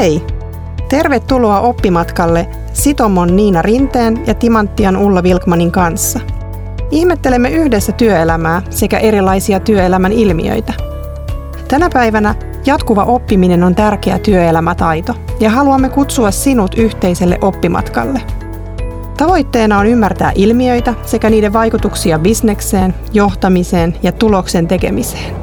Hei! Tervetuloa oppimatkalle Sitomon Niina Rinteen ja Timanttian Ulla Vilkmanin kanssa. Ihmettelemme yhdessä työelämää sekä erilaisia työelämän ilmiöitä. Tänä päivänä jatkuva oppiminen on tärkeä työelämätaito ja haluamme kutsua sinut yhteiselle oppimatkalle. Tavoitteena on ymmärtää ilmiöitä sekä niiden vaikutuksia bisnekseen, johtamiseen ja tuloksen tekemiseen.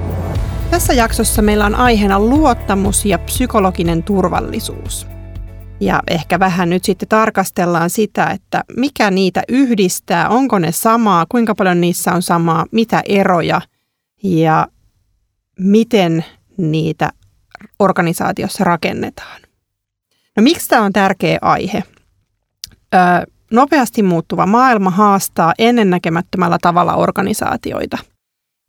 Tässä jaksossa meillä on aiheena luottamus ja psykologinen turvallisuus. Ja ehkä vähän nyt sitten tarkastellaan sitä, että mikä niitä yhdistää, onko ne samaa, kuinka paljon niissä on samaa, mitä eroja ja miten niitä organisaatiossa rakennetaan. No miksi tämä on tärkeä aihe? Öö, nopeasti muuttuva maailma haastaa ennennäkemättömällä tavalla organisaatioita.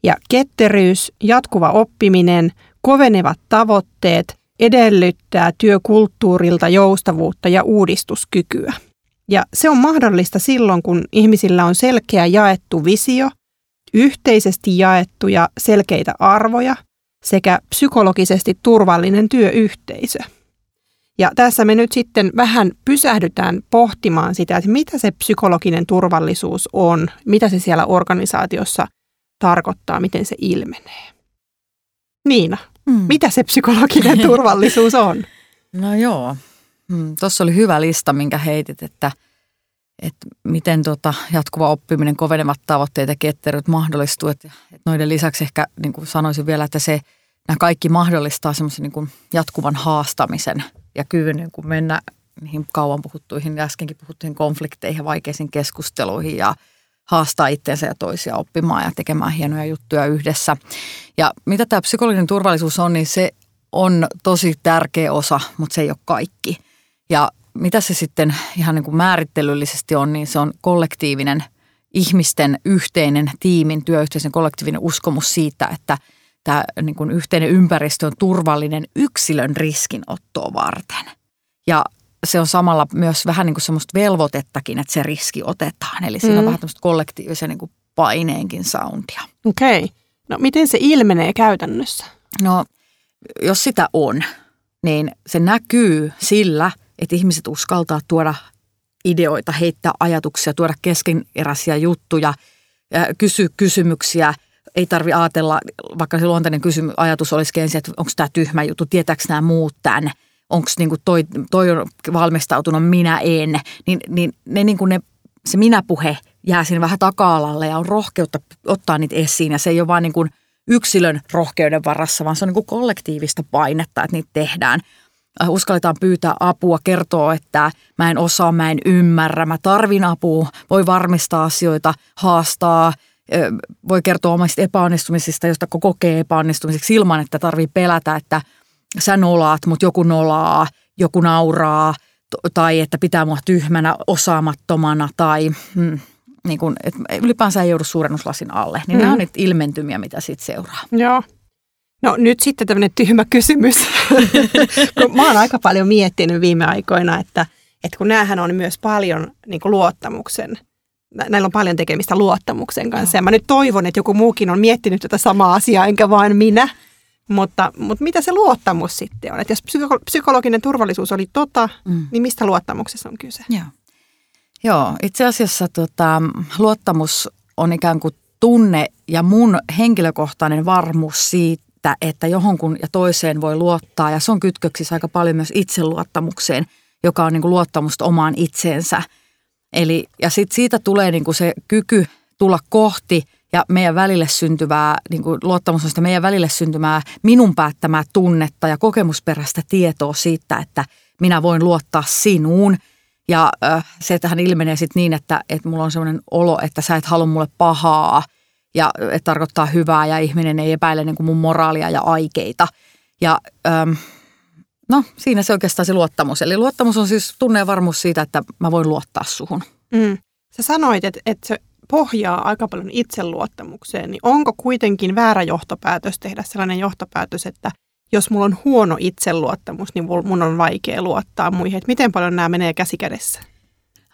Ja ketteryys, jatkuva oppiminen, kovenevat tavoitteet edellyttää työkulttuurilta joustavuutta ja uudistuskykyä. Ja se on mahdollista silloin, kun ihmisillä on selkeä jaettu visio, yhteisesti jaettuja selkeitä arvoja sekä psykologisesti turvallinen työyhteisö. Ja tässä me nyt sitten vähän pysähdytään pohtimaan sitä, että mitä se psykologinen turvallisuus on, mitä se siellä organisaatiossa tarkoittaa, miten se ilmenee. Niina, Mm. Mitä se psykologinen turvallisuus on? No joo, mm, tuossa oli hyvä lista, minkä heitit, että, että miten tota jatkuva oppiminen, kovenevat tavoitteet ja ketteryt mahdollistuu. Että, että noiden lisäksi ehkä niin kuin sanoisin vielä, että se, nämä kaikki mahdollistaa semmoisen niin jatkuvan haastamisen ja kyvyn niin kuin mennä niihin kauan puhuttuihin ja äskenkin puhuttuihin konflikteihin ja vaikeisiin keskusteluihin ja – haastaa itseensä ja toisia oppimaan ja tekemään hienoja juttuja yhdessä. Ja mitä tämä psykologinen turvallisuus on, niin se on tosi tärkeä osa, mutta se ei ole kaikki. Ja mitä se sitten ihan niin kuin määrittelyllisesti on, niin se on kollektiivinen ihmisten yhteinen tiimin, työyhteisön kollektiivinen uskomus siitä, että tämä niin kuin yhteinen ympäristö on turvallinen yksilön riskinottoa varten. Ja se on samalla myös vähän niin kuin semmoista velvoitettakin, että se riski otetaan. Eli siinä mm. on vähän tämmöistä kollektiivisen niin kuin paineenkin soundia. Okei. Okay. No miten se ilmenee käytännössä? No jos sitä on, niin se näkyy sillä, että ihmiset uskaltaa tuoda ideoita, heittää ajatuksia, tuoda keskeneräisiä juttuja, kysyä kysymyksiä. Ei tarvi ajatella, vaikka se luontainen kysymys, ajatus olisikin ensin, että onko tämä tyhmä juttu, tietääkö nämä muut tämän – onko niinku toi, toi on valmistautunut, minä en, niin, niin ne, niinku ne, se minä-puhe jää siinä vähän taka-alalle ja on rohkeutta ottaa niitä esiin ja se ei ole vain niinku yksilön rohkeuden varassa, vaan se on niinku kollektiivista painetta, että niitä tehdään. Äh, uskalletaan pyytää apua, kertoo, että mä en osaa, mä en ymmärrä, mä tarvin apua, voi varmistaa asioita, haastaa, voi kertoa omista epäonnistumisista, josta kokee epäonnistumiseksi ilman, että tarvii pelätä, että – sä nolaat, mutta joku nolaa, joku nauraa tai että pitää mua tyhmänä, osaamattomana tai hmm, niin kun, että ylipäänsä ei joudu suurennuslasin alle. Niin mm. nämä on niitä ilmentymiä, mitä siitä seuraa. Joo. No nyt sitten tämmöinen tyhmä kysymys. kun mä oon aika paljon miettinyt viime aikoina, että, että kun näähän on myös paljon niin luottamuksen näillä on paljon tekemistä luottamuksen kanssa. Ja mä nyt toivon, että joku muukin on miettinyt tätä samaa asiaa, enkä vain minä. Mutta, mutta mitä se luottamus sitten on? Että jos psyko- psykologinen turvallisuus oli tota, mm. niin mistä luottamuksessa on kyse? Joo, Joo itse asiassa tota, luottamus on ikään kuin tunne ja mun henkilökohtainen varmuus siitä, että johonkin ja toiseen voi luottaa. Ja se on kytköksissä aika paljon myös itseluottamukseen, joka on niin kuin luottamusta omaan itseensä. Eli, ja sitten siitä tulee niin kuin se kyky tulla kohti – ja meidän välille syntyvää, niin kuin luottamus on sitä meidän välille syntymää minun päättämää tunnetta ja kokemusperäistä tietoa siitä, että minä voin luottaa sinuun. Ja äh, se tähän ilmenee sitten niin, että, että mulla on sellainen olo, että sä et halua mulle pahaa ja että tarkoittaa hyvää ja ihminen ei epäile niin kuin mun moraalia ja aikeita. Ja ähm, no siinä se oikeastaan se luottamus. Eli luottamus on siis tunne ja varmuus siitä, että mä voin luottaa suhun. Mm. Sä sanoit, että, että pohjaa aika paljon itseluottamukseen, niin onko kuitenkin väärä johtopäätös tehdä sellainen johtopäätös, että jos mulla on huono itseluottamus, niin mun on vaikea luottaa muihin. Että miten paljon nämä menee käsikädessä?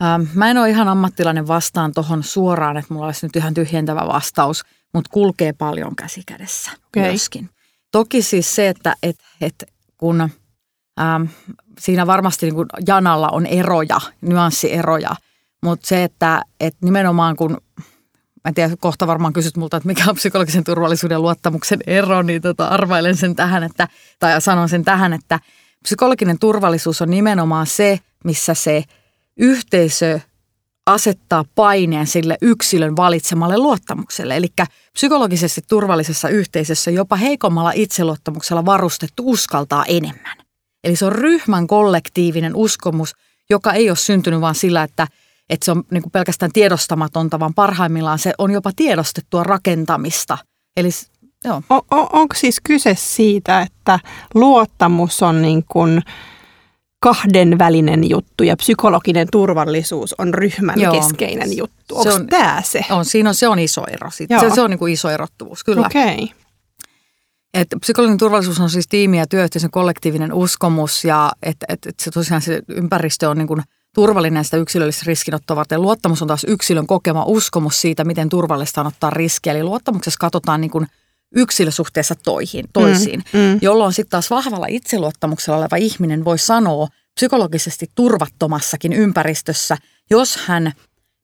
Ähm, mä en ole ihan ammattilainen vastaan tuohon suoraan, että mulla olisi nyt ihan tyhjentävä vastaus, mutta kulkee paljon käsikädessä okay. myöskin. Toki siis se, että et, et kun Ähm, siinä varmasti niin kuin janalla on eroja, nyanssieroja, mutta se, että, että nimenomaan kun, mä en tiedä, kohta varmaan kysyt multa, että mikä on psykologisen turvallisuuden luottamuksen ero, niin tota, arvailen sen tähän, että, tai sanon sen tähän, että psykologinen turvallisuus on nimenomaan se, missä se yhteisö asettaa paineen sille yksilön valitsemalle luottamukselle. Eli psykologisesti turvallisessa yhteisössä jopa heikommalla itseluottamuksella varustettu uskaltaa enemmän. Eli se on ryhmän kollektiivinen uskomus, joka ei ole syntynyt vaan sillä, että, että se on niin pelkästään tiedostamatonta, vaan parhaimmillaan se on jopa tiedostettua rakentamista. Eli joo. On, on, onko siis kyse siitä, että luottamus on niin kuin kahdenvälinen juttu ja psykologinen turvallisuus on ryhmän Joo. keskeinen juttu. Onko tämä se? On, siinä on, se on iso ero. Se, se on niin kuin iso erottuvuus, kyllä. Okay. Et psykologinen turvallisuus on siis tiimi- ja työyhteisön kollektiivinen uskomus ja että et, et se tosiaan se ympäristö on niin kuin turvallinen sitä yksilöllistä riskinottoa varten. Luottamus on taas yksilön kokema uskomus siitä, miten turvallista on ottaa riskiä. Eli luottamuksessa katsotaan niin kuin yksilösuhteessa toihin, toisiin, mm, mm. jolloin sitten taas vahvalla itseluottamuksella oleva ihminen voi sanoa psykologisesti turvattomassakin ympäristössä, jos hän,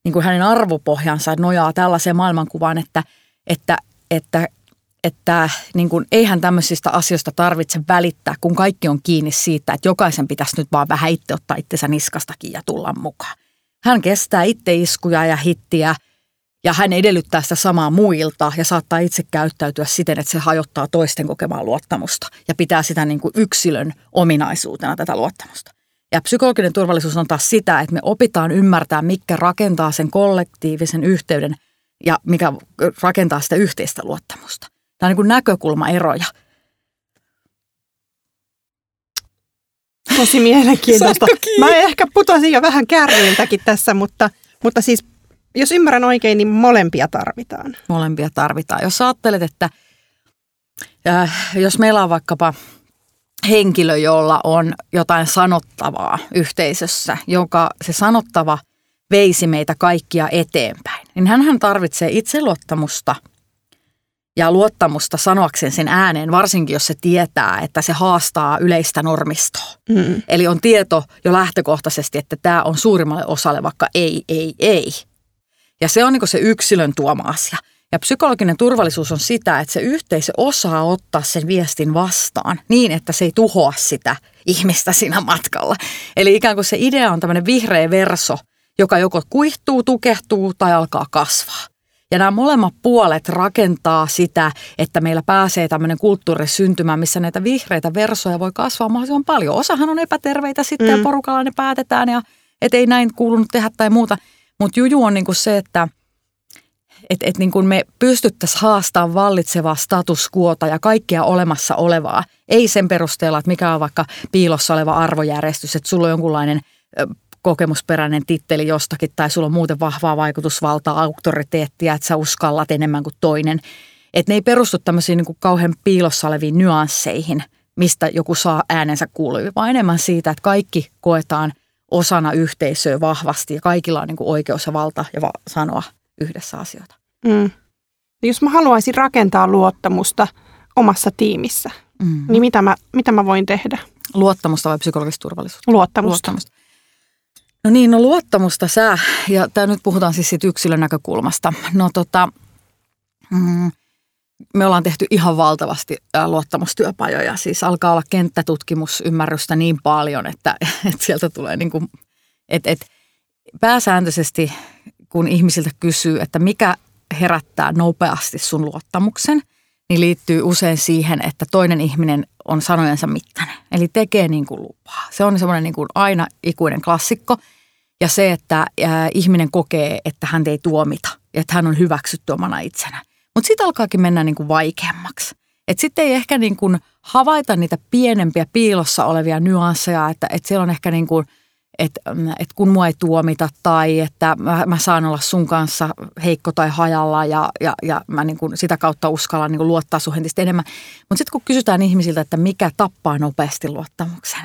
niin kuin hänen arvopohjansa nojaa tällaiseen maailmankuvaan, että, että, että että niin kuin, eihän tämmöisistä asioista tarvitse välittää, kun kaikki on kiinni siitä, että jokaisen pitäisi nyt vaan vähän itse ottaa itsensä niskastakin ja tulla mukaan. Hän kestää itse iskuja ja hittiä ja hän edellyttää sitä samaa muilta ja saattaa itse käyttäytyä siten, että se hajottaa toisten kokemaa luottamusta ja pitää sitä niin kuin yksilön ominaisuutena tätä luottamusta. Ja psykologinen turvallisuus on taas sitä, että me opitaan ymmärtää, mikä rakentaa sen kollektiivisen yhteyden ja mikä rakentaa sitä yhteistä luottamusta. Tämä on niin kuin näkökulmaeroja. Tosi mielenkiintoista. Mä ehkä putosin jo vähän kärryiltäkin tässä, mutta, mutta siis jos ymmärrän oikein, niin molempia tarvitaan. Molempia tarvitaan. Jos ajattelet, että äh, jos meillä on vaikkapa henkilö, jolla on jotain sanottavaa yhteisössä, joka se sanottava veisi meitä kaikkia eteenpäin, niin hän tarvitsee itseluottamusta – ja luottamusta sanoakseen sen ääneen, varsinkin jos se tietää, että se haastaa yleistä normistoa. Mm. Eli on tieto jo lähtökohtaisesti, että tämä on suurimmalle osalle vaikka ei, ei, ei. Ja se on niin se yksilön tuoma asia. Ja psykologinen turvallisuus on sitä, että se yhteisö osaa ottaa sen viestin vastaan niin, että se ei tuhoa sitä ihmistä siinä matkalla. Eli ikään kuin se idea on tämmöinen vihreä verso, joka joko kuihtuu, tukehtuu tai alkaa kasvaa. Ja nämä molemmat puolet rakentaa sitä, että meillä pääsee tämmöinen kulttuuri syntymään, missä näitä vihreitä versoja voi kasvaa mahdollisimman paljon. Osahan on epäterveitä sitten mm. ja porukalla ne päätetään ja et ei näin kuulunut tehdä tai muuta. Mutta juju on niinku se, että et, et niin me pystyttäisiin haastamaan vallitsevaa status quota ja kaikkea olemassa olevaa. Ei sen perusteella, että mikä on vaikka piilossa oleva arvojärjestys, että sulla on jonkunlainen kokemusperäinen titteli jostakin tai sulla on muuten vahvaa vaikutusvaltaa, auktoriteettia, että sä uskallat enemmän kuin toinen. Että ne ei perustu tämmöisiin niin kuin kauhean piilossa oleviin nyansseihin, mistä joku saa äänensä kuuluviin, vaan enemmän siitä, että kaikki koetaan osana yhteisöä vahvasti ja kaikilla on niin kuin oikeus ja valta ja va- sanoa yhdessä asioita. Mm. Jos mä haluaisin rakentaa luottamusta omassa tiimissä, mm. niin mitä mä, mitä mä voin tehdä? Luottamusta vai psykologista turvallisuutta? Luottamusta. Luottamusta. No niin, no luottamusta sä, ja tämä nyt puhutaan siis siitä yksilön näkökulmasta. No tota, mm, me ollaan tehty ihan valtavasti luottamustyöpajoja. Siis alkaa olla kenttätutkimusymmärrystä niin paljon, että, että sieltä tulee niin kuin, että, että pääsääntöisesti kun ihmisiltä kysyy, että mikä herättää nopeasti sun luottamuksen, niin liittyy usein siihen, että toinen ihminen on sanojensa mittainen. Eli tekee niin kuin lupaa. Se on semmoinen niin kuin aina ikuinen klassikko. Ja se, että ihminen kokee, että hän ei tuomita, että hän on hyväksytty omana itsenä. Mutta sitten alkaakin mennä niin kuin vaikeammaksi. Että sitten ei ehkä niin kuin havaita niitä pienempiä piilossa olevia nyansseja, että, että siellä on ehkä niin kuin – että, että kun mua ei tuomita tai että mä, mä saan olla sun kanssa heikko tai hajalla ja, ja, ja mä niin kuin sitä kautta uskallan niin luottaa sun entistä enemmän. Mutta sitten kun kysytään ihmisiltä, että mikä tappaa nopeasti luottamuksen,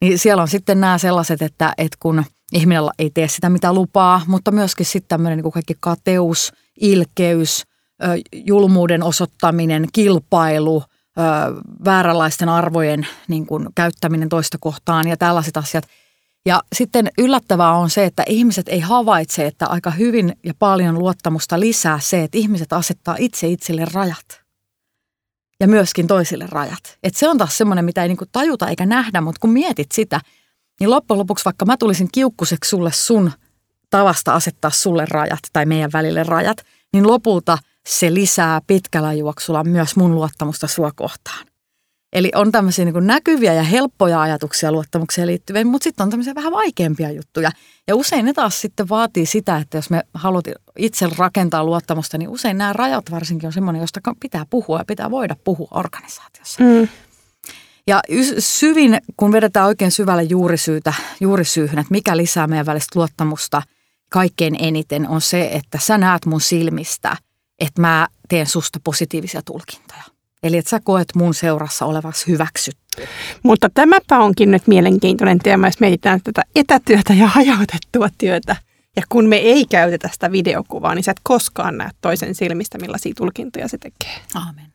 niin siellä on sitten nämä sellaiset, että, että kun ihminen ei tee sitä mitä lupaa, mutta myöskin sitten tämmöinen niin kaikki kateus, ilkeys, julmuuden osoittaminen, kilpailu, vääränlaisten arvojen niin kuin, käyttäminen toista kohtaan ja tällaiset asiat. Ja sitten yllättävää on se, että ihmiset ei havaitse, että aika hyvin ja paljon luottamusta lisää se, että ihmiset asettaa itse itselle rajat. Ja myöskin toisille rajat. Et se on taas semmoinen, mitä ei niinku tajuta eikä nähdä, mutta kun mietit sitä, niin loppujen lopuksi vaikka mä tulisin kiukkuseksi sulle sun tavasta asettaa sulle rajat tai meidän välille rajat, niin lopulta se lisää pitkällä juoksulla myös mun luottamusta sua kohtaan. Eli on tämmöisiä niin näkyviä ja helppoja ajatuksia luottamukseen liittyviä, mutta sitten on tämmöisiä vähän vaikeampia juttuja. Ja usein ne taas sitten vaatii sitä, että jos me haluat itse rakentaa luottamusta, niin usein nämä rajat varsinkin on semmoinen, josta pitää puhua ja pitää voida puhua organisaatiossa. Mm. Ja syvin, kun vedetään oikein syvälle juurisyytä, juurisyyhyn, että mikä lisää meidän välistä luottamusta kaikkein eniten, on se, että sä näet mun silmistä, että mä teen susta positiivisia tulkintoja. Eli että sä koet mun seurassa olevasi hyväksytty. Mutta tämäpä onkin nyt mielenkiintoinen teema, jos mietitään tätä etätyötä ja hajautettua työtä. Ja kun me ei käytetä sitä videokuvaa, niin sä et koskaan näe toisen silmistä, millaisia tulkintoja se tekee. Aamen.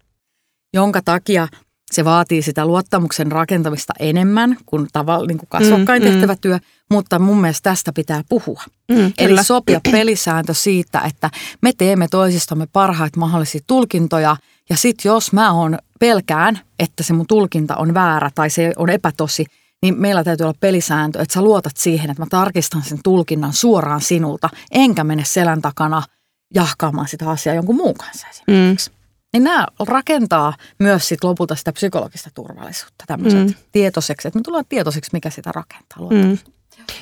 Jonka takia se vaatii sitä luottamuksen rakentamista enemmän kuin, tavall, niin kuin kasvokkain mm, mm. tehtävä mm. työ, mutta mun mielestä tästä pitää puhua. Mm, Eli kyllä. sopia pelisääntö siitä, että me teemme toisistamme parhaita mahdollisia tulkintoja – ja sitten jos mä oon pelkään, että se mun tulkinta on väärä tai se on epätosi, niin meillä täytyy olla pelisääntö, että sä luotat siihen, että mä tarkistan sen tulkinnan suoraan sinulta, enkä mene selän takana jahkaamaan sitä asiaa jonkun muun kanssa esimerkiksi. Mm. Niin nämä rakentaa myös sit lopulta sitä psykologista turvallisuutta, tämmöiset mm. tietoiseksi, että me tullaan tietoiseksi, mikä sitä rakentaa. Mm.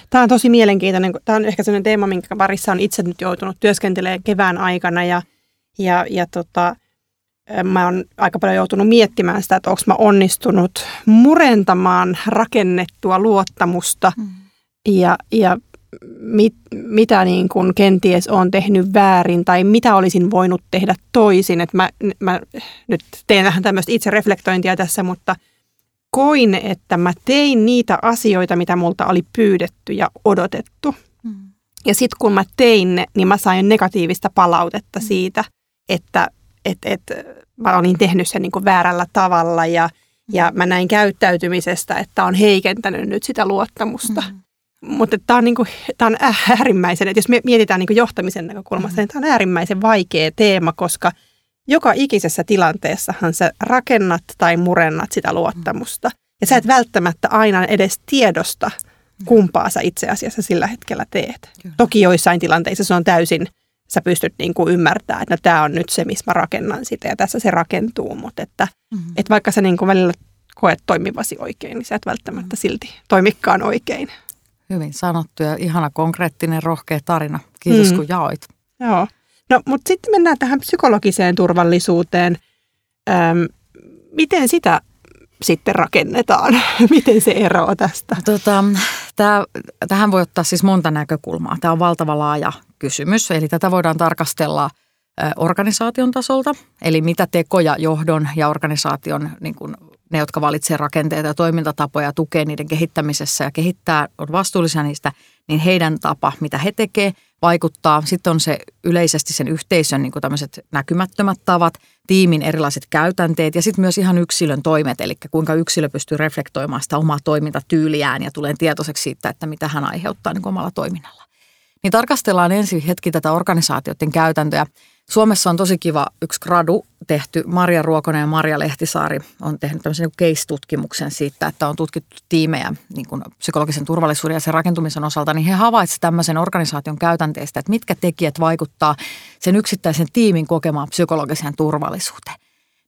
Tämä on tosi mielenkiintoinen. Tämä on ehkä sellainen teema, minkä parissa on itse nyt joutunut työskentelemään kevään aikana ja, ja, ja tota, mä oon aika paljon joutunut miettimään sitä, että onko mä onnistunut murentamaan rakennettua luottamusta mm. ja, ja mit, mitä niin kuin kenties on tehnyt väärin tai mitä olisin voinut tehdä toisin. Että mä, mä nyt teen vähän tämmöistä itse reflektointia tässä, mutta koin, että mä tein niitä asioita, mitä multa oli pyydetty ja odotettu. Mm. Ja sitten kun mä tein ne, niin mä sain negatiivista palautetta mm. siitä, että et, et, mä olin tehnyt sen niin kuin väärällä tavalla ja, ja mä näin käyttäytymisestä, että on heikentänyt nyt sitä luottamusta. Mm. Mutta tämä on, niin kuin, tämä on äärimmäisen, että jos me mietitään niin kuin johtamisen näkökulmasta, mm. niin tämä on äärimmäisen vaikea teema, koska joka ikisessä tilanteessahan sä rakennat tai murennat sitä luottamusta. Ja sä et välttämättä aina edes tiedosta, kumpaa sä itse asiassa sillä hetkellä teet. Kyllä. Toki joissain tilanteissa se on täysin sä pystyt niin kuin ymmärtämään, että no, tämä on nyt se, missä mä rakennan sitä ja tässä se rakentuu, mutta että, mm-hmm. että vaikka sä niin kuin välillä koet toimivasi oikein, niin sä et välttämättä mm-hmm. silti toimikkaan oikein. Hyvin sanottu ja ihana konkreettinen, rohkea tarina. Kiitos mm. kun jaoit. Joo. No, mutta sitten mennään tähän psykologiseen turvallisuuteen. Öm, miten sitä sitten rakennetaan? Miten se eroaa tästä? Tota, tää, tähän voi ottaa siis monta näkökulmaa. Tämä on valtava laaja kysymys. Eli tätä voidaan tarkastella organisaation tasolta, eli mitä tekoja johdon ja organisaation, niin kuin ne, jotka valitsevat rakenteita ja toimintatapoja, tukee niiden kehittämisessä ja kehittää, on vastuullisia niistä, niin heidän tapa, mitä he tekevät, vaikuttaa. Sitten on se yleisesti sen yhteisön niin tämmöiset näkymättömät tavat, tiimin erilaiset käytänteet ja sitten myös ihan yksilön toimet, eli kuinka yksilö pystyy reflektoimaan sitä omaa toimintatyyliään ja tulee tietoiseksi siitä, että mitä hän aiheuttaa niin omalla toiminnalla. Niin tarkastellaan ensin hetki tätä organisaatioiden käytäntöjä. Suomessa on tosi kiva yksi gradu tehty. Maria Ruokonen ja Maria Lehtisaari on tehnyt tämmöisen niin case-tutkimuksen siitä, että on tutkittu tiimejä niin kuin psykologisen turvallisuuden ja sen rakentumisen osalta, niin he havaitsivat tämmöisen organisaation käytänteistä, että mitkä tekijät vaikuttaa sen yksittäisen tiimin kokemaan psykologiseen turvallisuuteen.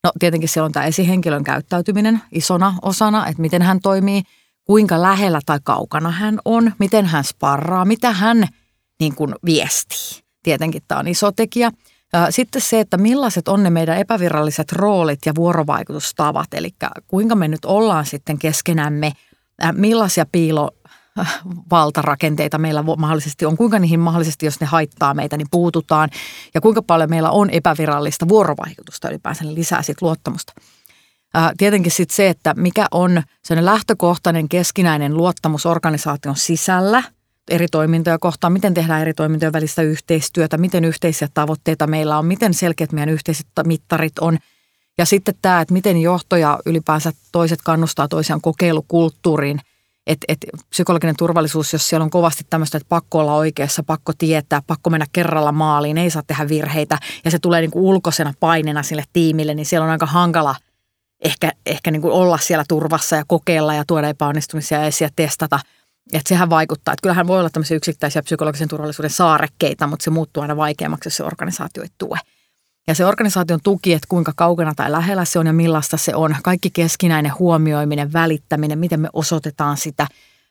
No tietenkin siellä on tämä esihenkilön käyttäytyminen isona osana, että miten hän toimii, kuinka lähellä tai kaukana hän on, miten hän sparraa, mitä hän niin kuin viestii. Tietenkin tämä on iso tekijä. Sitten se, että millaiset on ne meidän epäviralliset roolit ja vuorovaikutustavat, eli kuinka me nyt ollaan sitten keskenämme, millaisia piilo valtarakenteita meillä mahdollisesti on, kuinka niihin mahdollisesti, jos ne haittaa meitä, niin puututaan ja kuinka paljon meillä on epävirallista vuorovaikutusta ylipäänsä, niin lisää sitten luottamusta. Tietenkin sitten se, että mikä on sellainen lähtökohtainen keskinäinen luottamus organisaation sisällä – eri toimintoja kohtaan, miten tehdään eri toimintojen välistä yhteistyötä, miten yhteisiä tavoitteita meillä on, miten selkeät meidän yhteiset mittarit on. Ja sitten tämä, että miten johtoja ylipäänsä toiset kannustaa toisiaan kokeilukulttuuriin. Että et psykologinen turvallisuus, jos siellä on kovasti tämmöistä, että pakko olla oikeassa, pakko tietää, pakko mennä kerralla maaliin, ei saa tehdä virheitä ja se tulee niin kuin ulkoisena painena sille tiimille, niin siellä on aika hankala ehkä, ehkä niin kuin olla siellä turvassa ja kokeilla ja tuoda epäonnistumisia esiin ja testata. Että sehän vaikuttaa. Että kyllähän voi olla tämmöisiä yksittäisiä psykologisen turvallisuuden saarekkeita, mutta se muuttuu aina vaikeammaksi, jos se organisaatio ei tue. Ja se organisaation tuki, että kuinka kaukana tai lähellä se on ja millaista se on. Kaikki keskinäinen huomioiminen, välittäminen, miten me osoitetaan sitä,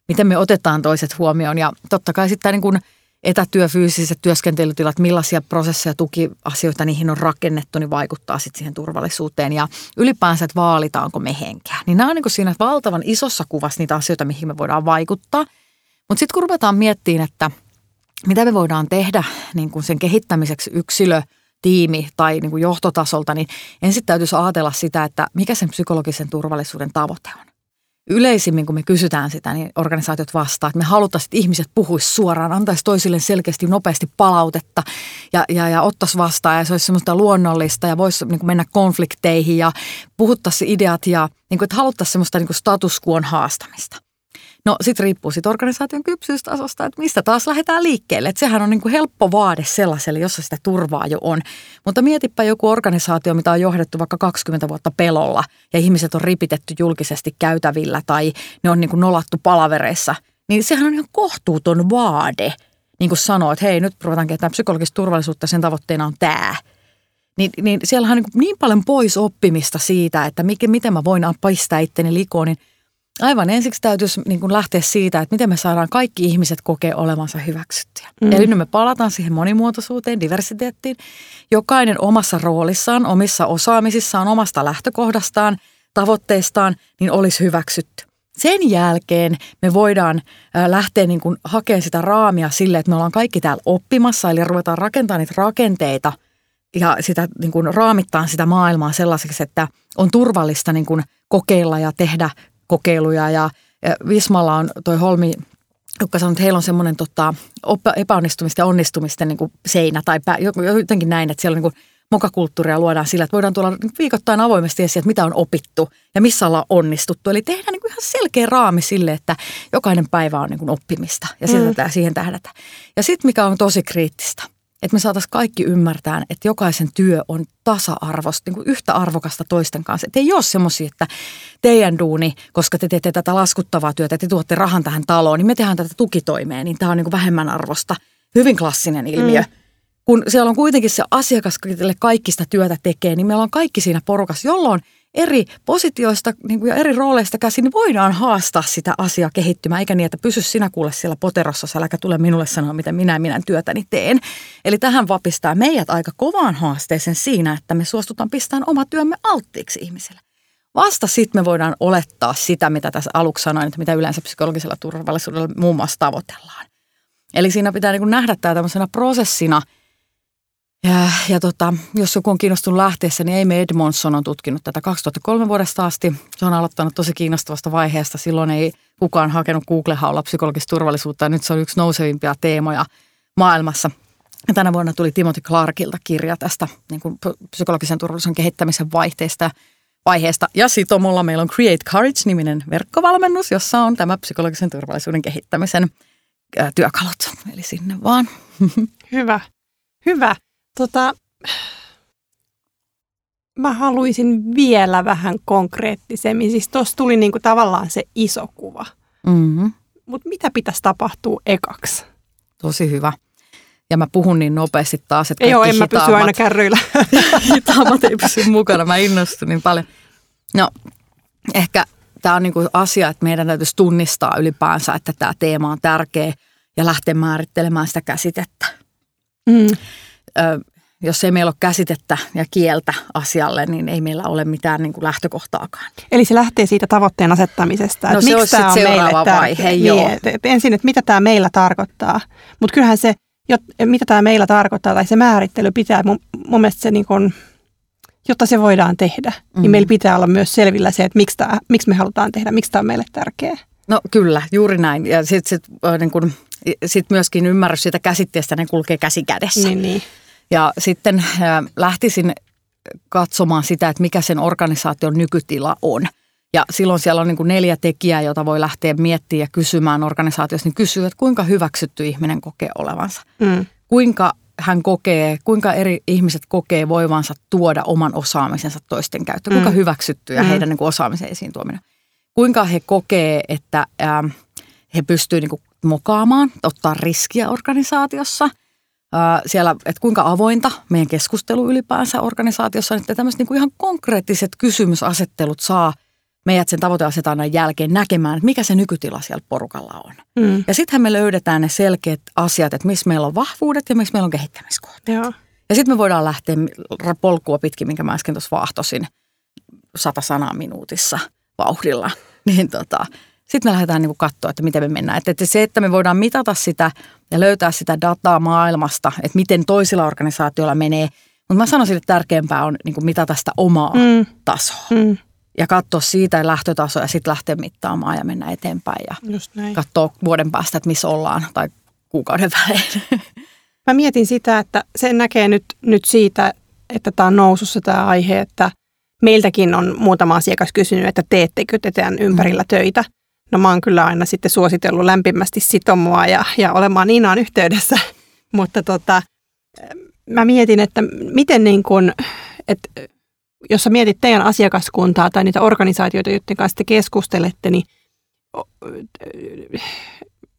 miten me otetaan toiset huomioon. Ja totta kai sitten niin etätyö, fyysiset työskentelytilat, millaisia prosesseja, tukiasioita niihin on rakennettu, niin vaikuttaa sitten siihen turvallisuuteen. Ja ylipäänsä, että vaalitaanko me henkeä. Niin nämä on niin siinä valtavan isossa kuvassa niitä asioita, mihin me voidaan vaikuttaa. Mutta sitten kun ruvetaan miettimään, että mitä me voidaan tehdä niin kuin sen kehittämiseksi yksilö – tiimi tai niin kuin johtotasolta, niin ensin täytyisi ajatella sitä, että mikä sen psykologisen turvallisuuden tavoite on. Yleisimmin, kun me kysytään sitä, niin organisaatiot vastaa, että me halutaan, että ihmiset puhuisi suoraan, antaisi toisille selkeästi nopeasti palautetta ja, ja, ja ottaisi vastaan ja se olisi semmoista luonnollista ja voisi niin mennä konflikteihin ja puhuttaisi ideat ja niin kuin, että haluttaisiin semmoista niin status haastamista. No sitten riippuu sit organisaation kypsyystasosta, että mistä taas lähdetään liikkeelle. Että sehän on niin kuin helppo vaade sellaiselle, jossa sitä turvaa jo on. Mutta mietipä joku organisaatio, mitä on johdettu vaikka 20 vuotta pelolla ja ihmiset on ripitetty julkisesti käytävillä tai ne on niin kuin nolattu palavereissa. Niin sehän on ihan kohtuuton vaade, niin kuin sanoo, että hei nyt ruvetaan kehittämään psykologista turvallisuutta sen tavoitteena on tämä. Niin, niin siellä on niin, niin paljon pois oppimista siitä, että miten mä voin pistää itteni likoon, niin Aivan ensiksi täytyisi niin kuin lähteä siitä, että miten me saadaan kaikki ihmiset kokea olevansa hyväksyttyjä. Mm. Eli nyt me palataan siihen monimuotoisuuteen, diversiteettiin. Jokainen omassa roolissaan, omissa osaamisissaan, omasta lähtökohdastaan, tavoitteistaan, niin olisi hyväksytty. Sen jälkeen me voidaan lähteä niin kuin hakemaan sitä raamia sille, että me ollaan kaikki täällä oppimassa, eli ruvetaan rakentamaan niitä rakenteita ja sitä niin kuin raamittaa sitä maailmaa sellaiseksi, että on turvallista niin kuin kokeilla ja tehdä kokeiluja ja, Vismalla on toi Holmi joka sanoo, että heillä on semmoinen tota, epäonnistumisten ja onnistumisten niin kuin seinä tai pää, jotenkin näin, että siellä on niin kuin mokakulttuuria luodaan sillä, että voidaan tulla viikoittain avoimesti esiin, että mitä on opittu ja missä ollaan onnistuttu. Eli tehdään niin kuin ihan selkeä raami sille, että jokainen päivä on niin kuin oppimista ja mm. siihen tähdätä. Ja sitten mikä on tosi kriittistä – että me saataisiin kaikki ymmärtää, että jokaisen työ on tasa-arvosta, niin kuin yhtä arvokasta toisten kanssa. Että ei ole semmoisia, että teidän duuni, koska te teette tätä laskuttavaa työtä, te tuotte rahan tähän taloon, niin me tehdään tätä tukitoimeen, niin tämä on niin kuin vähemmän arvosta. Hyvin klassinen ilmiö. Mm. Kun siellä on kuitenkin se asiakas, kaikki sitä työtä tekee, niin meillä on kaikki siinä porukassa, jolloin – eri positioista niin kuin ja eri rooleista käsin, niin voidaan haastaa sitä asiaa kehittymään, eikä niin, että pysy sinä kuule siellä poterossa, äläkä tule minulle sanoa, mitä minä minä työtäni teen. Eli tähän vapistaa meidät aika kovaan haasteeseen siinä, että me suostutaan pistämään oma työmme alttiiksi ihmisille. Vasta sitten me voidaan olettaa sitä, mitä tässä aluksi sanoin, että mitä yleensä psykologisella turvallisuudella muun muassa tavoitellaan. Eli siinä pitää niin kuin nähdä tämä tämmöisenä prosessina – ja, ja tota, jos joku on kiinnostunut lähteessä, niin Amy Edmondson on tutkinut tätä 2003 vuodesta asti. Se on aloittanut tosi kiinnostavasta vaiheesta. Silloin ei kukaan hakenut Google-haulla psykologista turvallisuutta ja nyt se on yksi nousevimpia teemoja maailmassa. Ja tänä vuonna tuli Timothy Clarkilta kirja tästä niin kuin psykologisen turvallisuuden kehittämisen vaihteesta vaiheesta. Ja sitomolla meillä on Create Courage-niminen verkkovalmennus, jossa on tämä psykologisen turvallisuuden kehittämisen työkalut. Eli sinne vaan. Hyvä. Hyvä. Tota, mä haluaisin vielä vähän konkreettisemmin. Siis tuossa tuli niinku tavallaan se iso kuva. Mm-hmm. Mutta mitä pitäisi tapahtua ekaksi? Tosi hyvä. Ja mä puhun niin nopeasti taas, että Joo, en mä pysy aina kärryillä. hitaammat ei pysy mukana. Mä innostun niin paljon. No, ehkä tämä on niinku asia, että meidän täytyisi tunnistaa ylipäänsä, että tämä teema on tärkeä ja lähteä määrittelemään sitä käsitettä. Mm jos ei meillä ole käsitettä ja kieltä asialle, niin ei meillä ole mitään niin kuin lähtökohtaakaan. Eli se lähtee siitä tavoitteen asettamisesta. No että se miksi tämä on seuraava meille vaihe, niin, joo. Et, et ensin, että mitä tämä meillä tarkoittaa. Mutta kyllähän se, mitä tämä meillä tarkoittaa, tai se määrittely pitää, mun, mun mielestä se niin kuin, jotta se voidaan tehdä, mm. niin meillä pitää olla myös selvillä se, että miksi, tämä, miksi me halutaan tehdä, miksi tämä on meille tärkeä. No kyllä, juuri näin. Ja sitten sit, niin kun, sit myöskin ymmärrys siitä käsitteestä, ne kulkee käsi kädessä. Niin, niin. Ja sitten äh, lähtisin katsomaan sitä, että mikä sen organisaation nykytila on. Ja silloin siellä on niin kuin neljä tekijää, jota voi lähteä miettimään ja kysymään organisaatiossa. Niin kysyy, että kuinka hyväksytty ihminen kokee olevansa. Mm. Kuinka hän kokee, kuinka eri ihmiset kokee voivansa tuoda oman osaamisensa toisten käyttöön. Kuinka mm. hyväksyttyjä mm. heidän niin kuin osaamisen esiin tuominen. Kuinka he kokee, että äh, he pystyvät niin mokaamaan, ottaa riskiä organisaatiossa. Siellä, että kuinka avointa meidän keskustelu ylipäänsä organisaatiossa, että tämmöiset niin kuin ihan konkreettiset kysymysasettelut saa meidät sen tavoiteasetannan jälkeen näkemään, että mikä se nykytila siellä porukalla on. Mm. Ja sittenhän me löydetään ne selkeät asiat, että missä meillä on vahvuudet ja missä meillä on kehittämiskohteet. Joo. Ja sitten me voidaan lähteä polkua pitkin, minkä mä äsken tuossa vaahtosin sata sanaa minuutissa vauhdilla. Niin tota, sitten me lähdetään niin katsoa, että miten me mennään. Että, että se, että me voidaan mitata sitä ja löytää sitä dataa maailmasta, että miten toisilla organisaatioilla menee. Mutta mä sanoisin, että tärkeämpää on niin mitata sitä omaa mm. tasoa. Mm. Ja katsoa siitä lähtötasoa ja sitten lähteä mittaamaan ja mennä eteenpäin. Ja katsoa vuoden päästä, että missä ollaan tai kuukauden välein. Mä mietin sitä, että se näkee nyt, nyt siitä, että tämä on nousussa tämä aihe, että meiltäkin on muutama asiakas kysynyt, että teettekö te tämän ympärillä mm. töitä – No mä oon kyllä aina sitten suositellut lämpimästi sitomoa ja, ja olemaan Niinaan yhteydessä, mutta tota, mä mietin, että miten niin kun, että jos sä mietit teidän asiakaskuntaa tai niitä organisaatioita, joiden kanssa te keskustelette, niin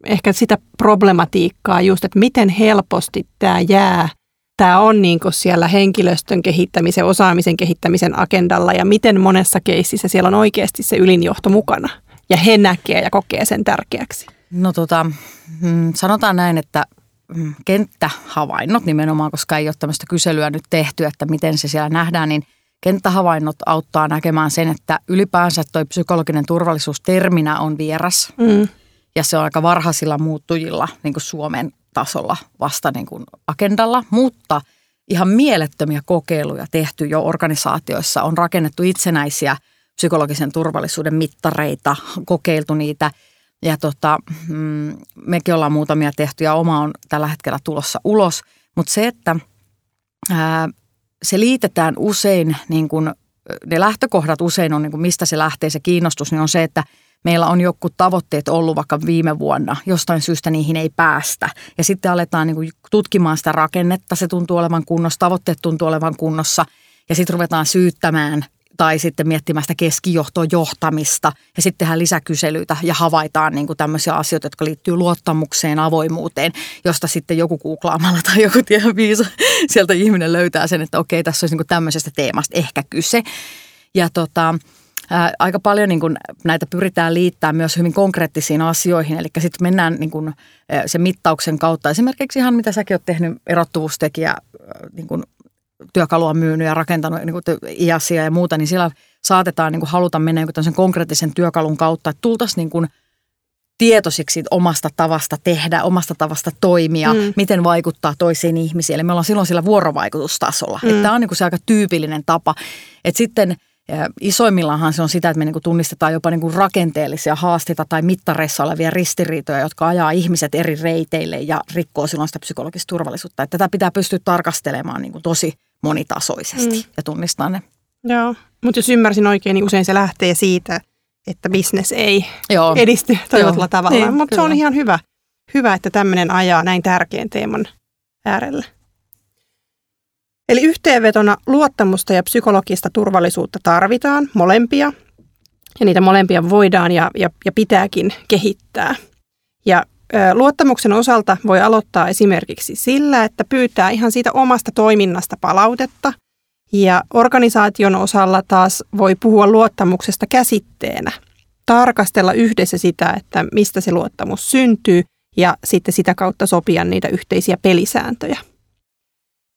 ehkä sitä problematiikkaa just, että miten helposti tämä jää, tämä on niin siellä henkilöstön kehittämisen, osaamisen kehittämisen agendalla ja miten monessa keississä siellä on oikeasti se ylinjohto mukana ja he näkee ja kokee sen tärkeäksi? No tota, mm, sanotaan näin, että mm, kenttähavainnot nimenomaan, koska ei ole tämmöistä kyselyä nyt tehty, että miten se siellä nähdään, niin kenttähavainnot auttaa näkemään sen, että ylipäänsä toi psykologinen turvallisuus terminä on vieras. Mm. Ja se on aika varhaisilla muuttujilla niin kuin Suomen tasolla vasta niin kuin agendalla, mutta ihan mielettömiä kokeiluja tehty jo organisaatioissa. On rakennettu itsenäisiä – psykologisen turvallisuuden mittareita, kokeiltu niitä. Ja tota, mm, mekin ollaan muutamia tehty ja oma on tällä hetkellä tulossa ulos. Mutta se, että ää, se liitetään usein, niin kun, ne lähtökohdat usein on, niin kun mistä se lähtee se kiinnostus, niin on se, että meillä on joku tavoitteet ollut vaikka viime vuonna, jostain syystä niihin ei päästä. Ja sitten aletaan niin tutkimaan sitä rakennetta, se tuntuu olevan kunnossa, tavoitteet tuntuu olevan kunnossa. Ja sitten ruvetaan syyttämään tai sitten miettimään sitä keskijohtojohtamista ja sitten tehdään lisäkyselyitä ja havaitaan niin kuin tämmöisiä asioita, jotka liittyy luottamukseen, avoimuuteen, josta sitten joku googlaamalla tai joku viisa sieltä ihminen löytää sen, että okei, tässä olisi niin kuin tämmöisestä teemasta ehkä kyse. Ja tota, ää, aika paljon niin kuin näitä pyritään liittämään myös hyvin konkreettisiin asioihin, eli sitten mennään niin kuin, sen mittauksen kautta. Esimerkiksi ihan mitä säkin olet tehnyt erottuvuustekijä niin kuin työkalua myynyt ja rakentanut niin kuin IASia ja muuta, niin siellä saatetaan niin kuin haluta mennä jonkun konkreettisen työkalun kautta, että tultaisiin niin kuin tietoisiksi omasta tavasta tehdä, omasta tavasta toimia, mm. miten vaikuttaa toisiin ihmisiin. Eli me ollaan silloin sillä vuorovaikutustasolla. Mm. Että tämä on niin kuin se aika tyypillinen tapa. Että sitten isoimmillaanhan se on sitä, että me niin tunnistetaan jopa niin kuin rakenteellisia haasteita tai mittareissa olevia ristiriitoja, jotka ajaa ihmiset eri reiteille ja rikkoo silloin sitä psykologista turvallisuutta. Että tätä pitää pystyä tarkastelemaan niin kuin tosi monitasoisesti mm. ja tunnistaa ne. Joo, mutta jos ymmärsin oikein, niin usein se lähtee siitä, että bisnes ei Joo. edisty toivottavalla tavalla. Niin, mutta se on ihan hyvä, hyvä, että tämmöinen ajaa näin tärkeän teeman äärellä. Yhteenvetona luottamusta ja psykologista turvallisuutta tarvitaan, molempia, ja niitä molempia voidaan ja, ja, ja pitääkin kehittää. Ja Luottamuksen osalta voi aloittaa esimerkiksi sillä, että pyytää ihan siitä omasta toiminnasta palautetta. Ja organisaation osalla taas voi puhua luottamuksesta käsitteenä. Tarkastella yhdessä sitä, että mistä se luottamus syntyy ja sitten sitä kautta sopia niitä yhteisiä pelisääntöjä.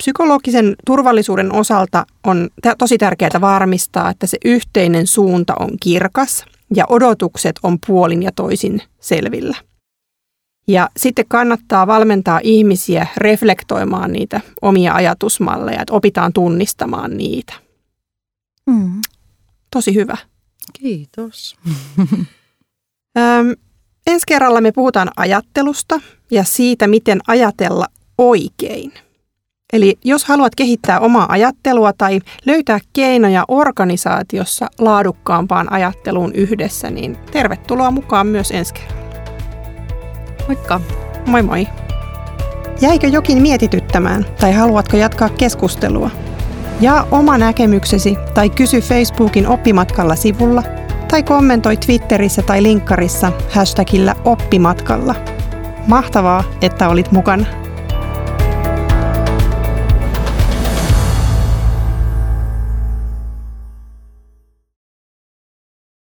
Psykologisen turvallisuuden osalta on tosi tärkeää varmistaa, että se yhteinen suunta on kirkas ja odotukset on puolin ja toisin selvillä. Ja sitten kannattaa valmentaa ihmisiä reflektoimaan niitä omia ajatusmalleja, että opitaan tunnistamaan niitä. Mm. Tosi hyvä. Kiitos. Öm, ensi kerralla me puhutaan ajattelusta ja siitä, miten ajatella oikein. Eli jos haluat kehittää omaa ajattelua tai löytää keinoja organisaatiossa laadukkaampaan ajatteluun yhdessä, niin tervetuloa mukaan myös ensi kerralla. Moikka! Moi moi! Jäikö jokin mietityttämään tai haluatko jatkaa keskustelua? Jaa oma näkemyksesi tai kysy Facebookin oppimatkalla sivulla tai kommentoi Twitterissä tai linkkarissa hashtagillä oppimatkalla. Mahtavaa, että olit mukana!